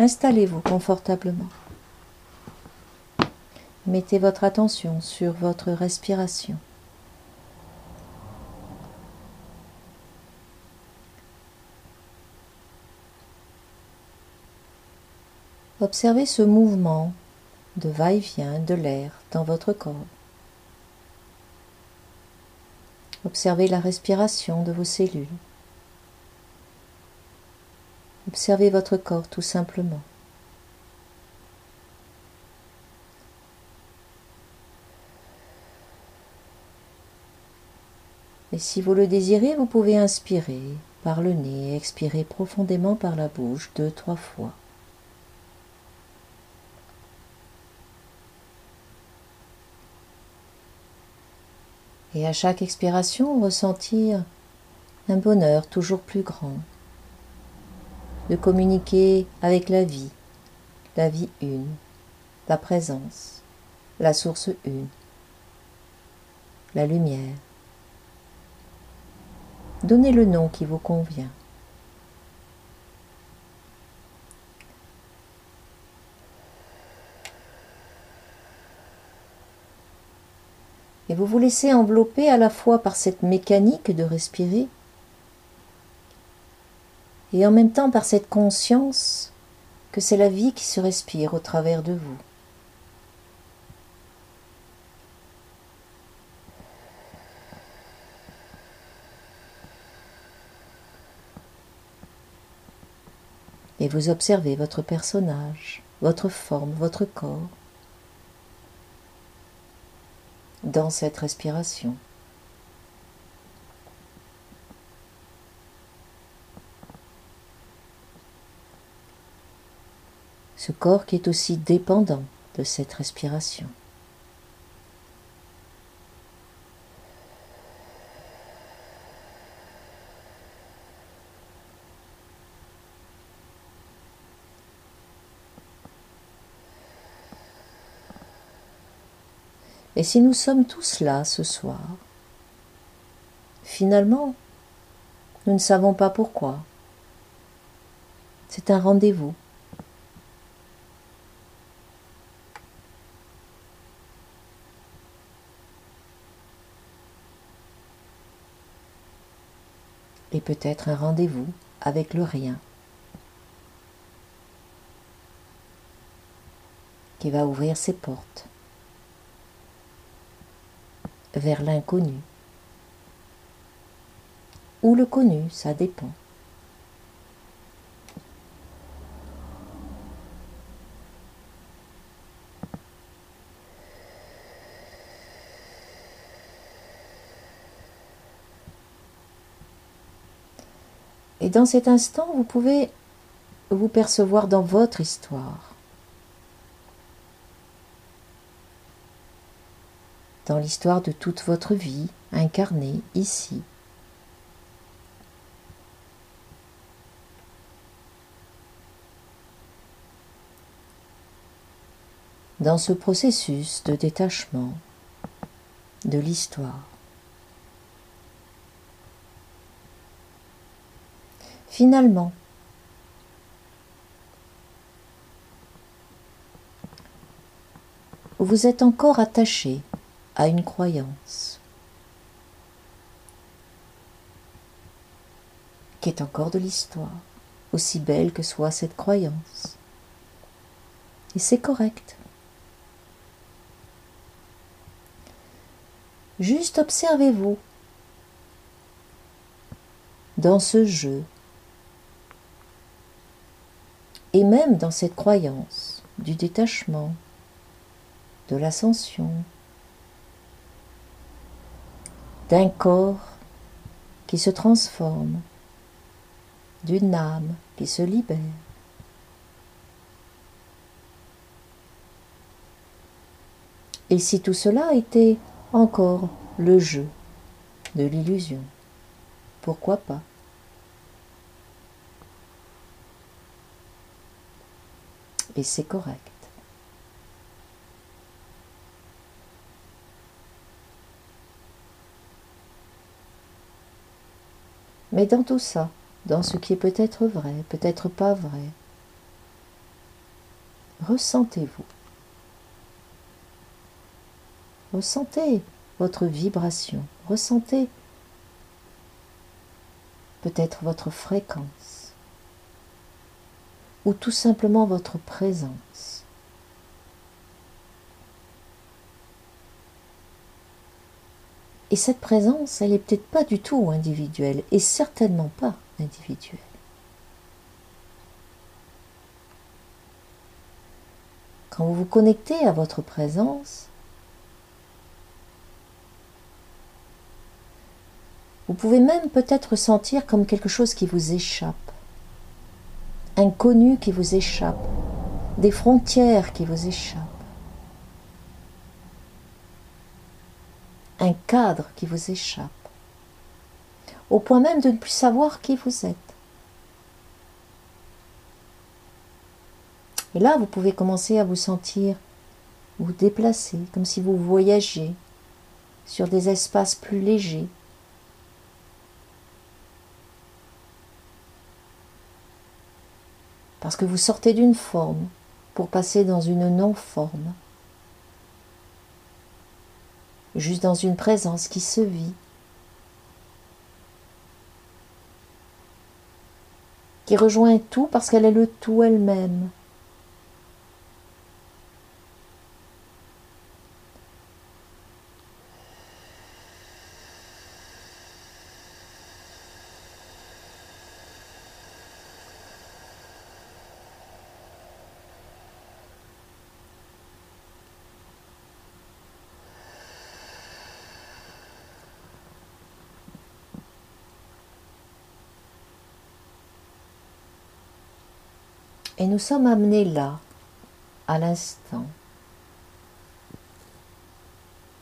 Installez-vous confortablement. Mettez votre attention sur votre respiration. Observez ce mouvement de va-et-vient de l'air dans votre corps. Observez la respiration de vos cellules. Observez votre corps tout simplement. Et si vous le désirez, vous pouvez inspirer par le nez expirer profondément par la bouche deux, trois fois. Et à chaque expiration, ressentir un bonheur toujours plus grand, de communiquer avec la vie, la vie une, la présence, la source une, la lumière. Donnez le nom qui vous convient. Et vous vous laissez envelopper à la fois par cette mécanique de respirer et en même temps par cette conscience que c'est la vie qui se respire au travers de vous. et vous observez votre personnage, votre forme, votre corps dans cette respiration. Ce corps qui est aussi dépendant de cette respiration. Et si nous sommes tous là ce soir, finalement, nous ne savons pas pourquoi. C'est un rendez-vous. Peut-être un rendez-vous avec le rien. qui va ouvrir ses portes vers l'inconnu. Ou le connu, ça dépend. Et dans cet instant, vous pouvez vous percevoir dans votre histoire. dans l'histoire de toute votre vie incarnée ici. Dans ce processus de détachement de l'histoire. Finalement, vous êtes encore attaché à une croyance qui est encore de l'histoire, aussi belle que soit cette croyance. Et c'est correct. Juste observez-vous dans ce jeu et même dans cette croyance du détachement, de l'ascension, d'un corps qui se transforme, d'une âme qui se libère. Et si tout cela était encore le jeu de l'illusion, pourquoi pas? Et c'est correct. Mais dans tout ça, dans ce qui est peut-être vrai, peut-être pas vrai, ressentez-vous. Ressentez votre vibration, ressentez peut-être votre fréquence ou tout simplement votre présence. Et cette présence, elle n'est peut-être pas du tout individuelle et certainement pas individuelle. Quand vous vous connectez à votre présence, vous pouvez même peut-être sentir comme quelque chose qui vous échappe, inconnu qui vous échappe, des frontières qui vous échappent. un cadre qui vous échappe, au point même de ne plus savoir qui vous êtes. Et là, vous pouvez commencer à vous sentir vous déplacer, comme si vous voyagiez sur des espaces plus légers. Parce que vous sortez d'une forme pour passer dans une non-forme. juste dans une présence qui se vit, qui rejoint tout parce qu'elle est le tout elle-même. Et nous sommes amenés là, à l'instant,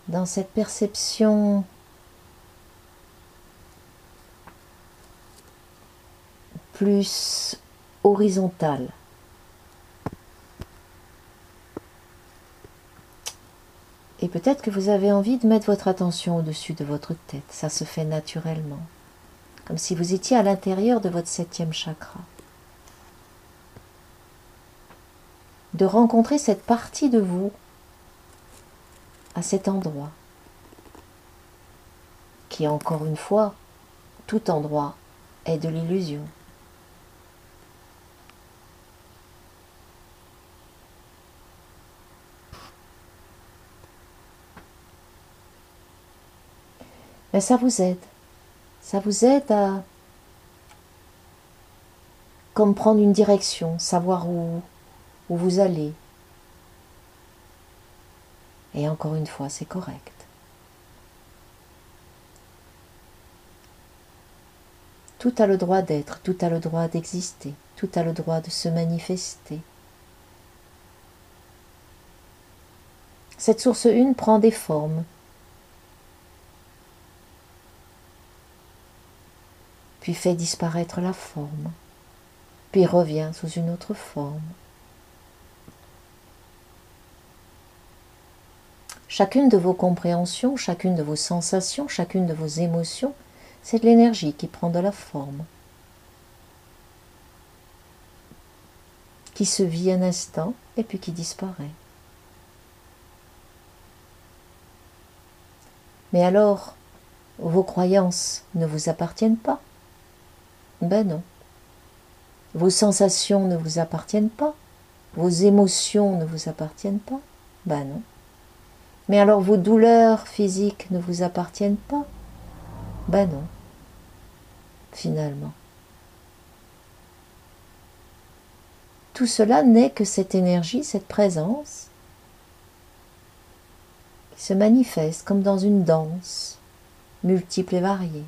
dans cette perception plus horizontale. Et peut-être que vous avez envie de mettre votre attention au-dessus de votre tête. Ça se fait naturellement. Comme si vous étiez à l'intérieur de votre septième chakra. De rencontrer cette partie de vous à cet endroit, qui encore une fois, tout endroit est de l'illusion. Mais ça vous aide. Ça vous aide à comme prendre une direction, savoir où, où vous allez. Et encore une fois, c'est correct. Tout a le droit d'être, tout a le droit d'exister, tout a le droit de se manifester. Cette source une prend des formes. Puis fait disparaître la forme, puis revient sous une autre forme. Chacune de vos compréhensions, chacune de vos sensations, chacune de vos émotions, c'est de l'énergie qui prend de la forme, qui se vit un instant et puis qui disparaît. Mais alors, vos croyances ne vous appartiennent pas Ben non. Vos sensations ne vous appartiennent pas Vos émotions ne vous appartiennent pas Ben non. Mais alors vos douleurs physiques ne vous appartiennent pas? Ben non, finalement. Tout cela n'est que cette énergie, cette présence qui se manifeste comme dans une danse multiple et variée.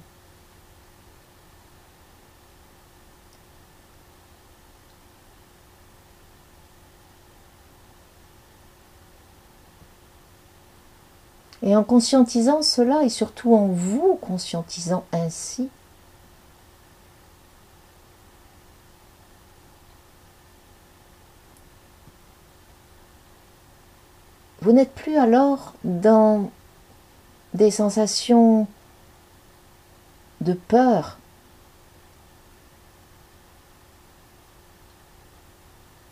Et en conscientisant cela, et surtout en vous conscientisant ainsi, vous n'êtes plus alors dans des sensations de peur.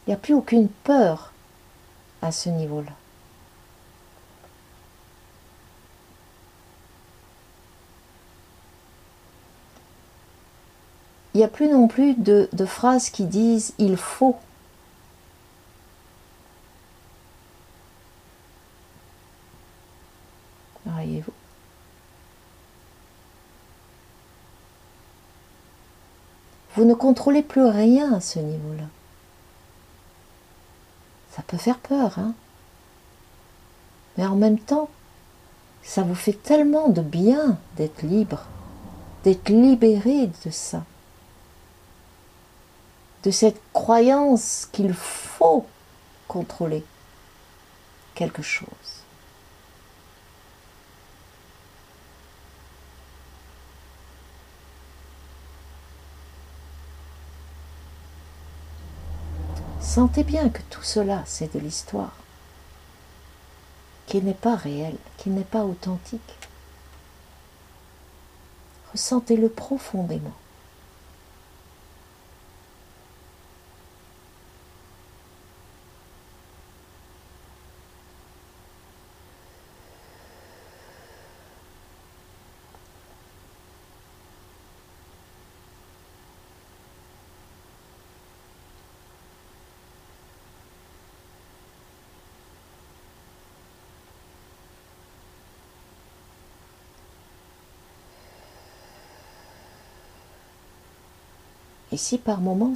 Il n'y a plus aucune peur à ce niveau-là. Il n'y a plus non plus de, phrases qui disent il faut. Voyez-vous. Vous ne contrôlez plus rien à ce niveau-là. Ça peut faire peur, hein Mais en même temps, ça vous fait tellement de bien d'être libre, d'être libéré de ça, de cette croyance qu'il faut contrôler quelque chose. Sentez bien que tout cela, c'est de l'histoire, qui n'est pas réel, qui n'est pas authentique. Ressentez-le profondément. Et si par moment,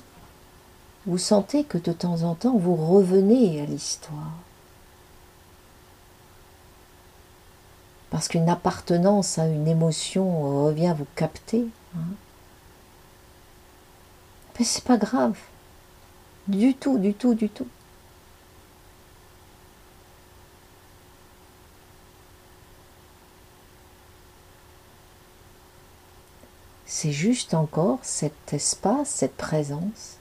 vous sentez que de temps en temps, vous revenez à l'histoire, parce qu'une appartenance à une émotion revient vous capter, hein, mais c'est pas grave, du tout, du tout, du tout. C'est juste encore cet espace, cette présence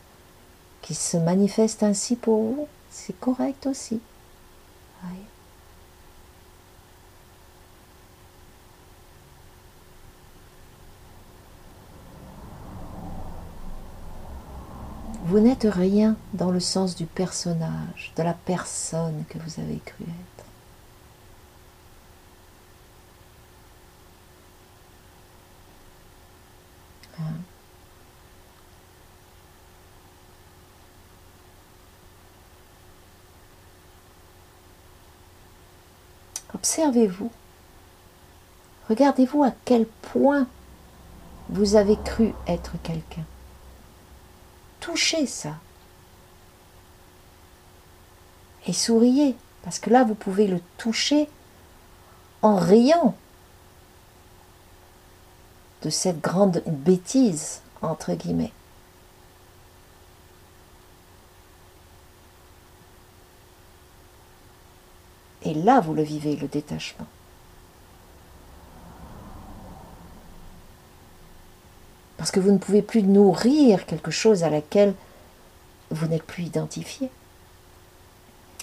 qui se manifeste ainsi pour vous. C'est correct aussi. Vous n'êtes rien dans le sens du personnage, de la personne que vous avez cru être. Observez-vous. Regardez-vous à quel point vous avez cru être quelqu'un. Touchez ça. Et souriez, parce que là, vous pouvez le toucher en riant de cette grande bêtise, entre guillemets. Et là, vous le vivez, le détachement. Parce que vous ne pouvez plus nourrir quelque chose à laquelle vous n'êtes plus identifié.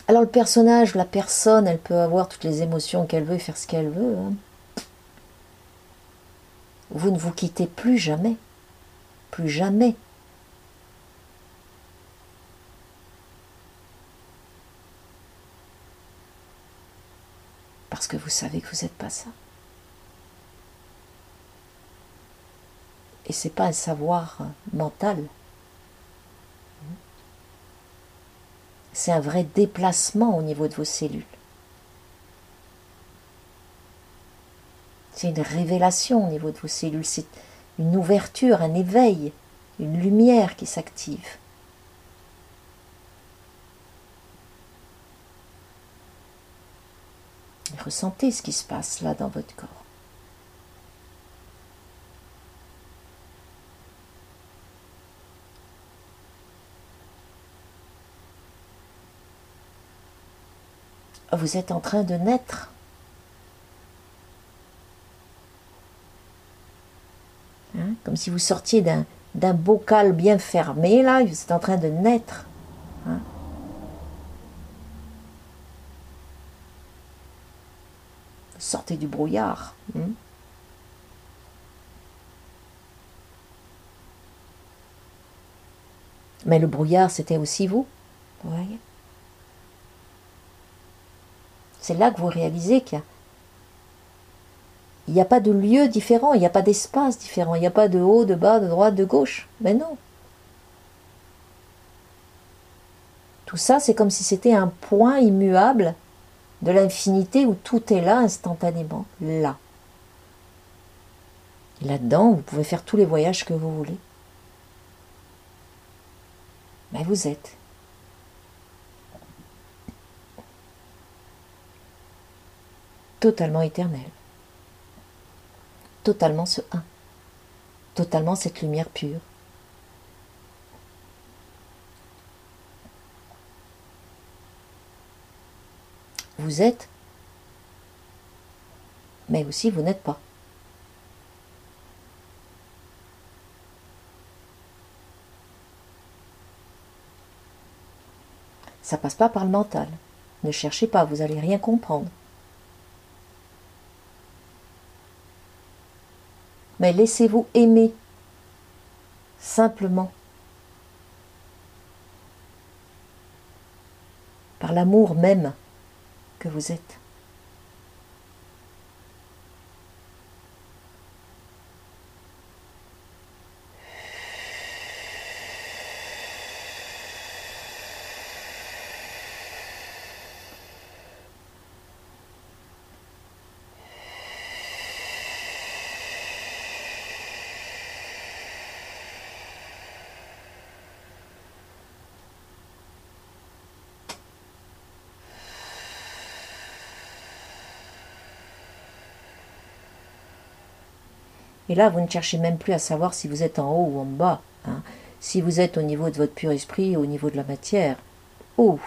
Alors le personnage, la personne, elle peut avoir toutes les émotions qu'elle veut, faire ce qu'elle veut. Hein. Vous ne vous quittez plus jamais. Plus jamais. Parce que vous savez que vous n'êtes pas ça. Et ce n'est pas un savoir mental. C'est un vrai déplacement au niveau de vos cellules. C'est une révélation au niveau de vos cellules, c'est une ouverture, un éveil, une lumière qui s'active. Ressentez ce qui se passe là dans votre corps. Vous êtes en train de naître. Hein, comme si vous sortiez d'un bocal bien fermé, là, vous êtes en train de naître. Hein. Sortez du brouillard. Hein. Mais le brouillard, c'était aussi vous, vous c'est là que vous réalisez qu'il n'y a, pas de lieu différent, il n'y a pas d'espace différent, il n'y a pas de haut, de bas, de droite, de gauche. Mais non. Tout ça, c'est comme si c'était un point immuable de l'infinité où tout est là instantanément, là. Là-dedans, vous pouvez faire tous les voyages que vous voulez. Mais vous êtes. Totalement éternel. Totalement ce un. Totalement cette lumière pure. Vous êtes, mais aussi vous n'êtes pas. Ça passe pas par le mental. Ne cherchez pas, vous allez rien comprendre. Mais laissez-vous aimer simplement par l'amour même que vous êtes. Et là, vous ne cherchez même plus à savoir si vous êtes en haut ou en bas. Hein. Si vous êtes au niveau de votre pur esprit, au niveau de la matière, oh,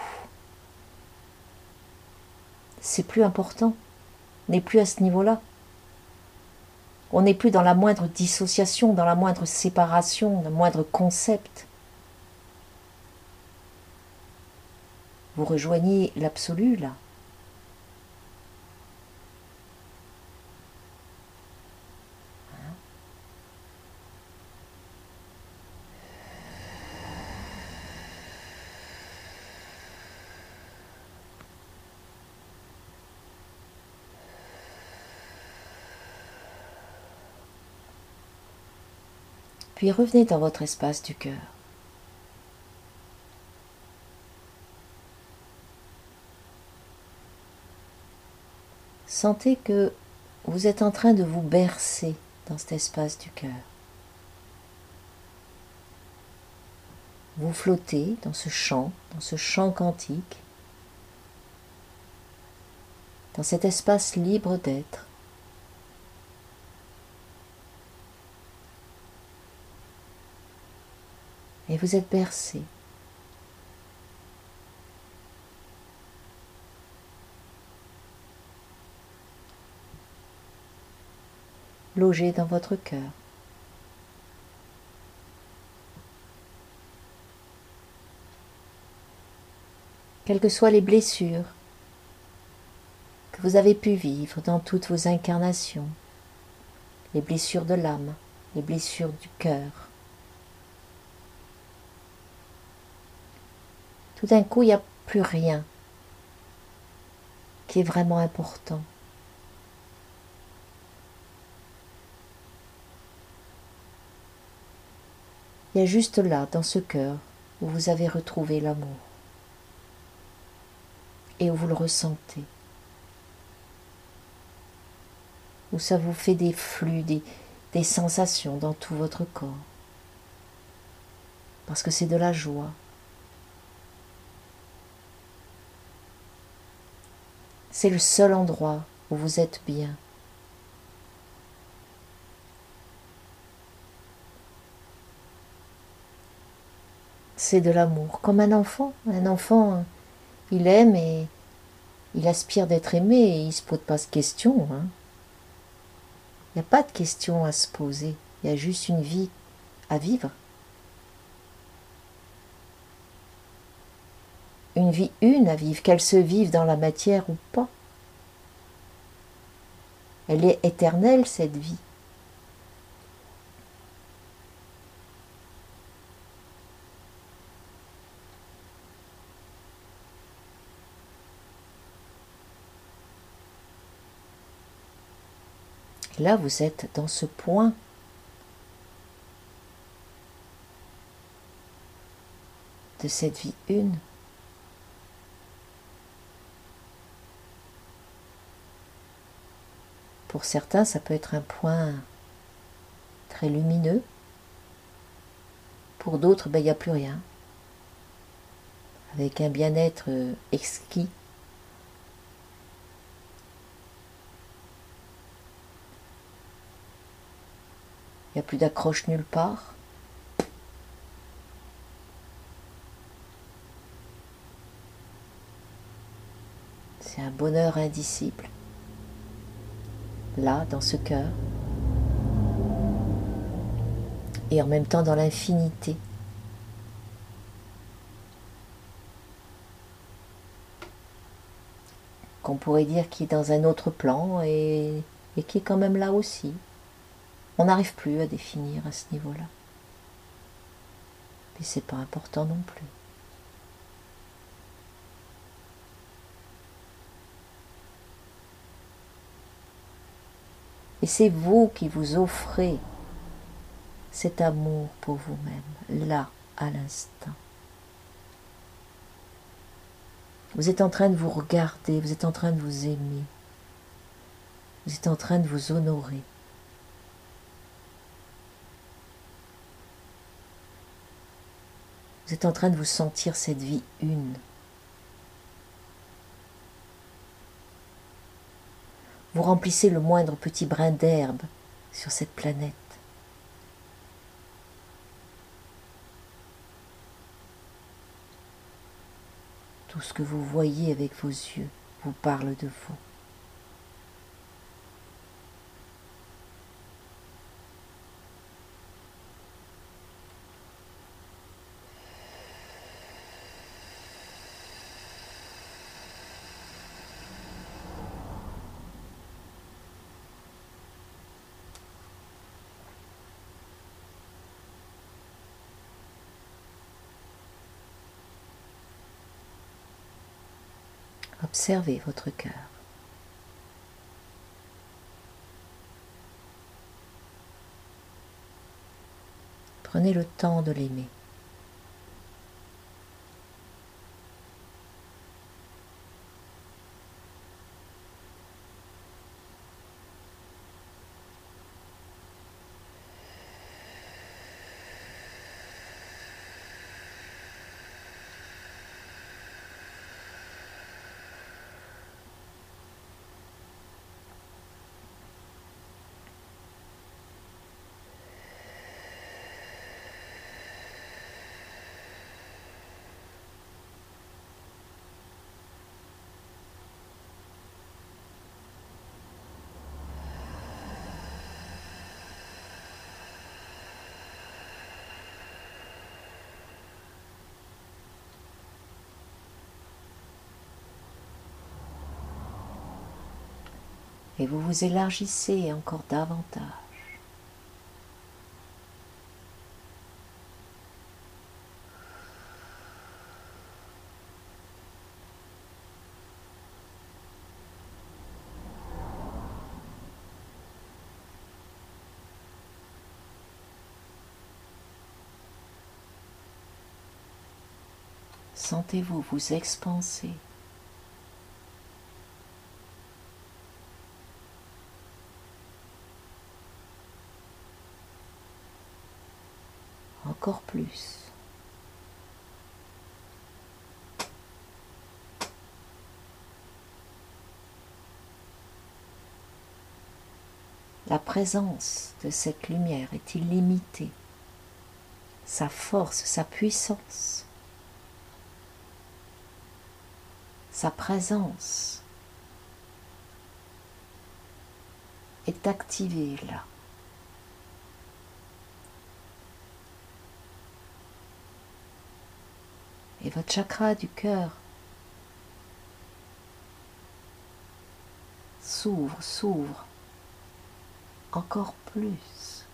c'est plus important. On n'est plus à ce niveau-là. On n'est plus dans la moindre dissociation, dans la moindre séparation, dans le moindre concept. Vous rejoignez l'absolu là. Puis revenez dans votre espace du cœur. Sentez que vous êtes en train de vous bercer dans cet espace du cœur. Vous flottez dans ce chant, dans ce chant quantique, dans cet espace libre d'être. Et vous êtes bercé. Logé dans votre cœur. Quelles que soient les blessures que vous avez pu vivre dans toutes vos incarnations, les blessures de l'âme, les blessures du cœur, tout d'un coup, il n'y a plus rien qui est vraiment important. Il y a juste là, dans ce cœur, où vous avez retrouvé l'amour. Et où vous le ressentez, où ça vous fait des flux, des, sensations dans tout votre corps, parce que c'est de la joie, C'est le seul endroit où vous êtes bien. C'est de l'amour, comme un enfant. Un enfant, il aime et il aspire d'être aimé et il ne se pose pas de questions. Hein. Il n'y a pas de questions à se poser, il y a juste une vie à vivre. une vie une à vivre, qu'elle se vive dans la matière ou pas. Elle est éternelle, cette vie. Là, vous êtes dans ce point de cette vie une. Pour certains, ça peut être un point très lumineux. Pour d'autres, ben, il n'y a plus rien. Avec un bien-être euh, exquis. Il n'y a plus d'accroche nulle part. C'est un bonheur indicible. Là, dans ce cœur. Et en même temps dans l'infinité. Qu'on pourrait dire qui est dans un autre plan et, qui est quand même là aussi. On n'arrive plus à définir à ce niveau-là. Mais c'est pas important non plus. Et c'est vous qui vous offrez cet amour pour vous-même, là, à l'instant. Vous êtes en train de vous regarder, vous êtes en train de vous aimer, vous êtes en train de vous honorer. Vous êtes en train de vous sentir cette vie une. Vous remplissez le moindre petit brin d'herbe sur cette planète. Tout ce que vous voyez avec vos yeux vous parle de vous. Observez votre cœur. Prenez le temps de l'aimer. Et vous vous élargissez encore davantage. Sentez-vous vous expanser. encore plus. La présence de cette lumière est illimitée. Sa force, sa puissance, sa présence est activée là. et votre chakra du cœur s'ouvre, s'ouvre encore plus.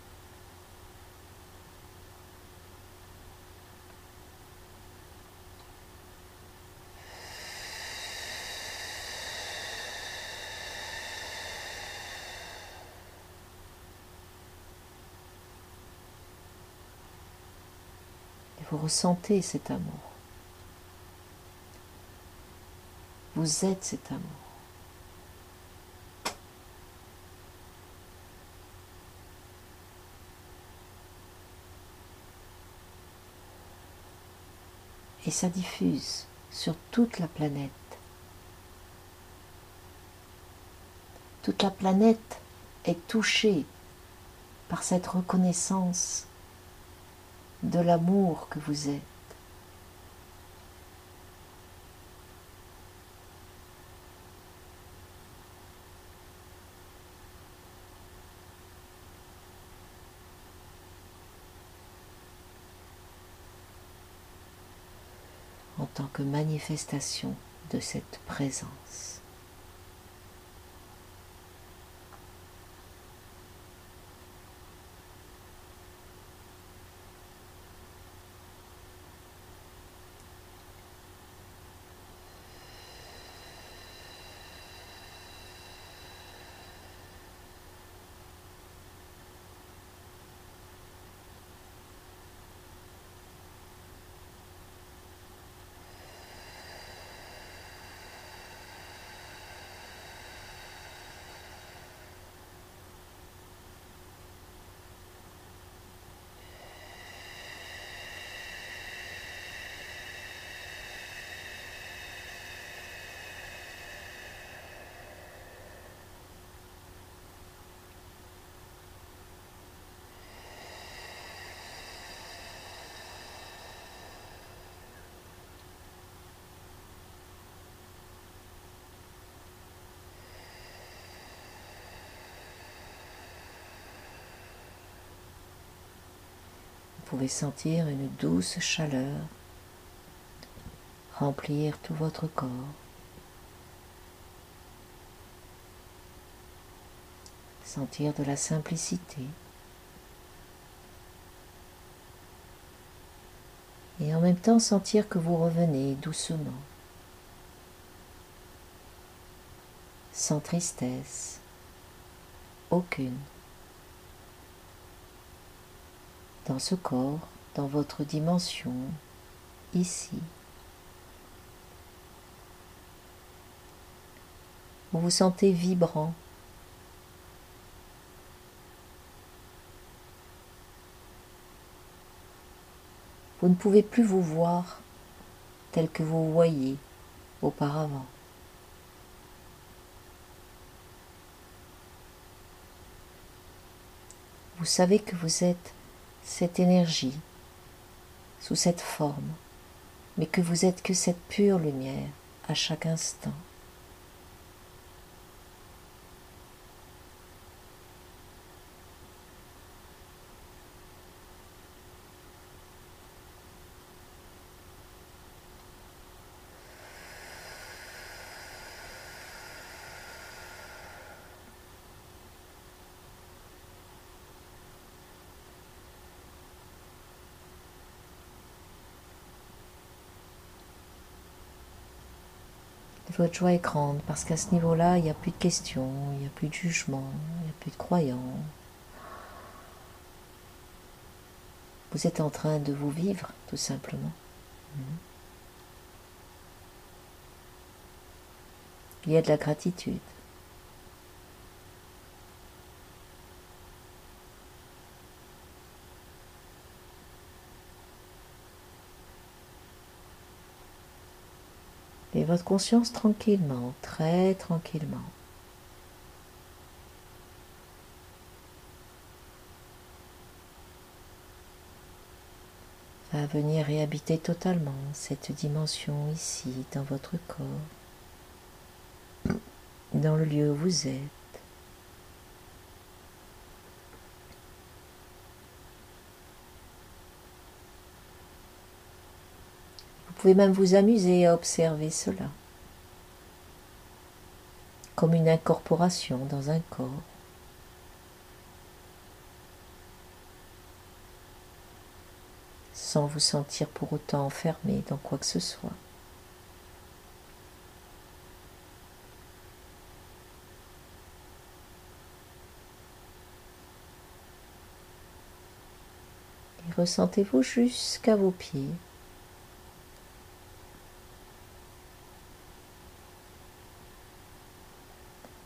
Et vous ressentez cet amour. Vous êtes cet amour. Et ça diffuse sur toute la planète. Toute la planète est touchée par cette reconnaissance de l'amour que vous êtes. en tant manifestation de cette présence. Pouvez sentir une douce chaleur remplir tout votre corps. Sentir de la simplicité. Et en même temps sentir que vous revenez doucement, sans tristesse, aucune. Dans ce corps, dans votre dimension, ici. Vous vous sentez vibrant. Vous ne pouvez plus vous voir tel que vous voyiez auparavant. Vous savez que vous êtes cette énergie sous cette forme, mais que vous êtes que cette pure lumière à chaque instant. Votre joie est grande parce qu'à ce niveau-là, il n'y a plus de questions, il n'y a plus de jugement, il n'y a plus de croyants. Vous êtes en train de vous vivre, tout simplement. Il y a de la gratitude. Votre conscience tranquillement, très tranquillement. va venir réhabiter totalement cette dimension ici dans votre corps, dans le lieu où vous êtes. Pouvez même vous amuser à observer cela, comme une incorporation dans un corps. sans vous sentir pour autant enfermé dans quoi que ce soit. ressentez-vous jusqu'à vos pieds.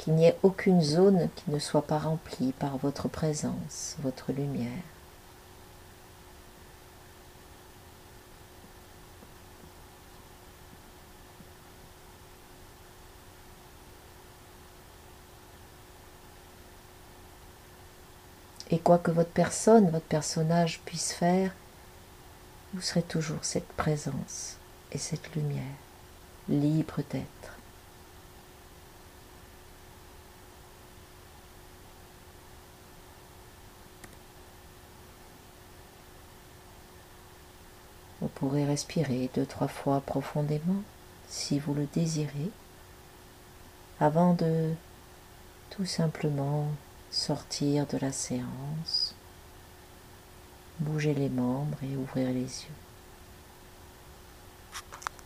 Qu'il n'y ait aucune zone qui ne soit pas remplie par votre présence, votre lumière. Et quoi que votre personne, votre personnage puisse faire, vous serez toujours cette présence et cette lumière, libre d'être. Vous pourrez respirer deux, trois fois profondément si vous le désirez, avant de tout simplement sortir de la séance, bouger les membres et ouvrir les yeux.